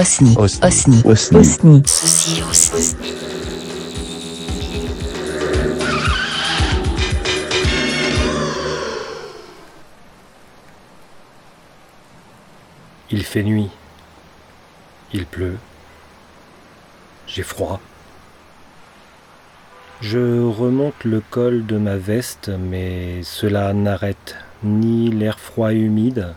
Osni. Osni. Osni. Osni. Osni. Ceci aussi. Il fait nuit. Il pleut. J'ai froid. Je remonte le col de ma veste, mais cela n'arrête ni l'air froid et humide,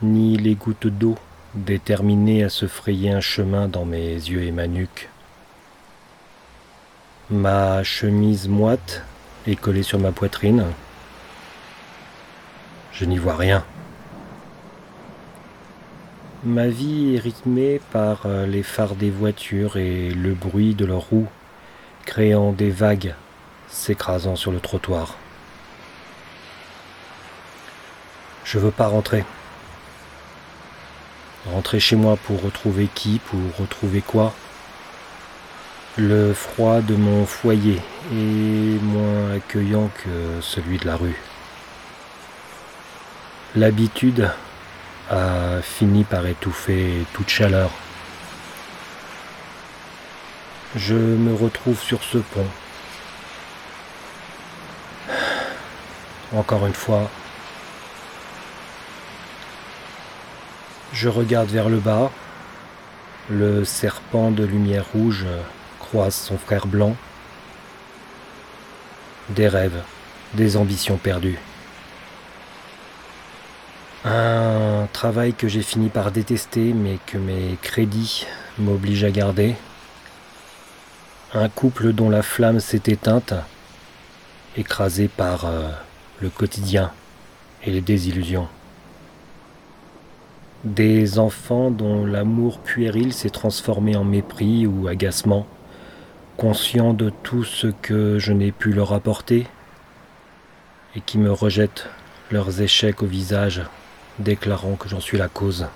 ni les gouttes d'eau déterminées à se frayer un chemin dans mes yeux et ma nuque. Ma chemise moite est collée sur ma poitrine. Je n'y vois rien. Ma vie est rythmée par euh, les phares des voitures et le bruit de leurs roues, créant des vagues s'écrasant sur le trottoir. Je veux pas rentrer. Rentrer chez moi pour retrouver qui, pour retrouver quoi? Le froid de mon foyer est moins accueillant que celui de la rue. L'habitude a fini par étouffer toute chaleur. Je me retrouve sur ce pont. Encore une fois, je regarde vers le bas. Le serpent de lumière rouge croise son frère blanc. Des rêves, des ambitions perdues. Un travail que j'ai fini par détester mais que mes crédits m'obligent à garder. Un couple dont la flamme s'est éteinte, écrasé par euh, le quotidien et les désillusions. Des enfants dont l'amour puéril s'est transformé en mépris ou agacement, conscients de tout ce que je n'ai pu leur apporter et qui me rejettent leurs échecs au visage déclarant que j'en suis la cause.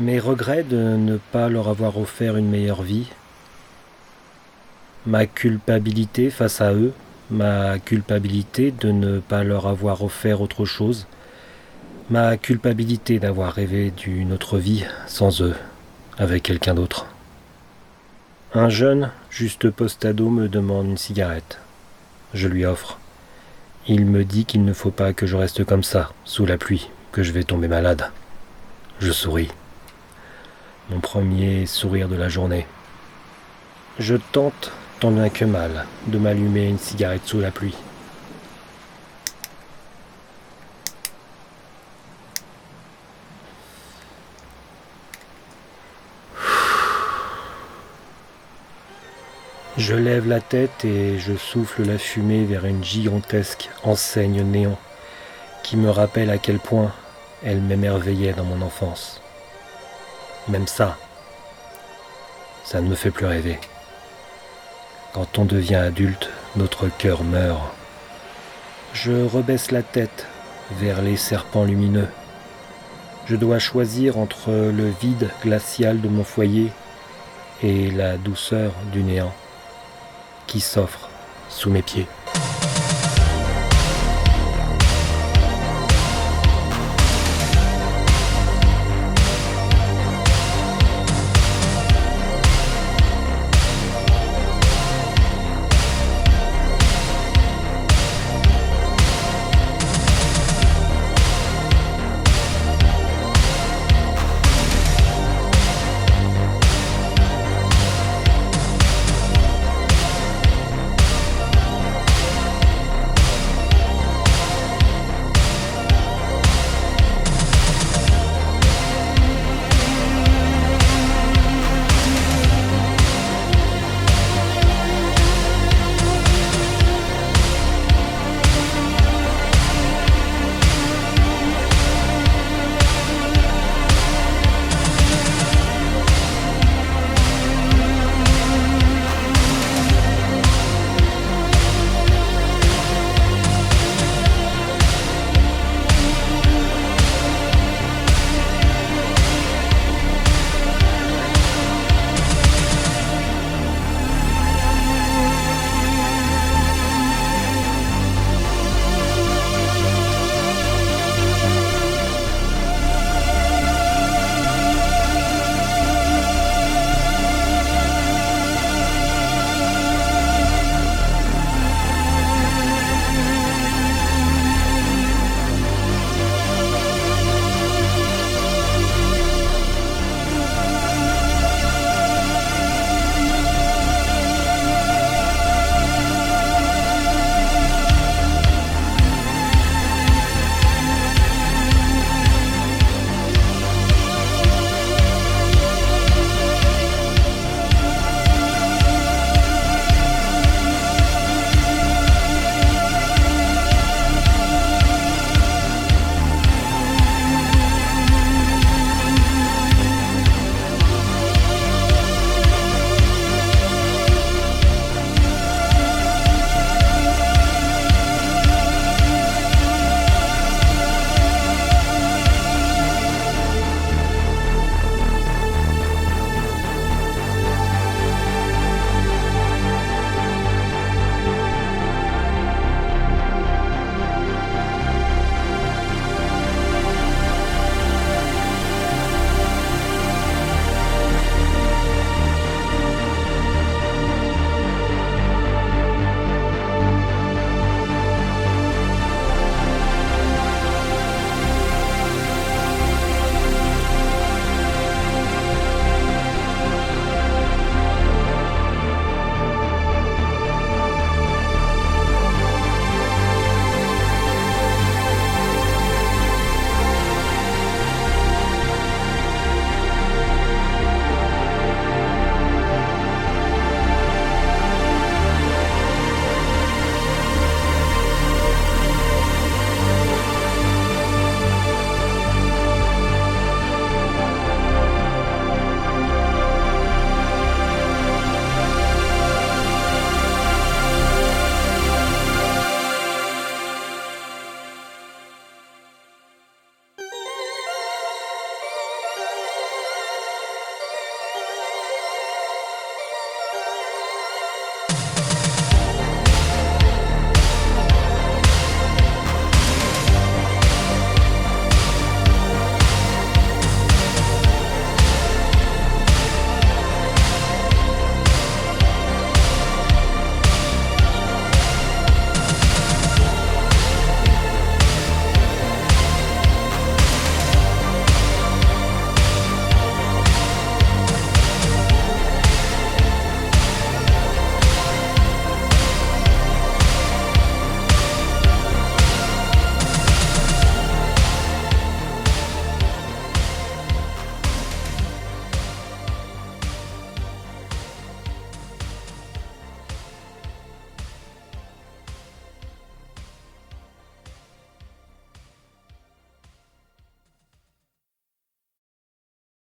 Mes regrets de ne pas leur avoir offert une meilleure vie, ma culpabilité face à eux, ma culpabilité de ne pas leur avoir offert autre chose, ma culpabilité d'avoir rêvé d'une autre vie sans eux, avec quelqu'un d'autre. Un jeune, juste post-ado, me demande une cigarette. Je lui offre. Il me dit qu'il ne faut pas que je reste comme ça, sous la pluie, que je vais tomber malade. Je souris. Mon premier sourire de la journée. Je tente, tant bien que mal, de m'allumer une cigarette sous la pluie. Je lève la tête et je souffle la fumée vers une gigantesque enseigne néon qui me rappelle à quel point elle m'émerveillait dans mon enfance. Même ça, ça ne me fait plus rêver. Quand on devient adulte, notre cœur meurt. Je rebaisse la tête vers les serpents lumineux. Je dois choisir entre le vide glacial de mon foyer et la douceur du néant qui s'offre sous mes pieds.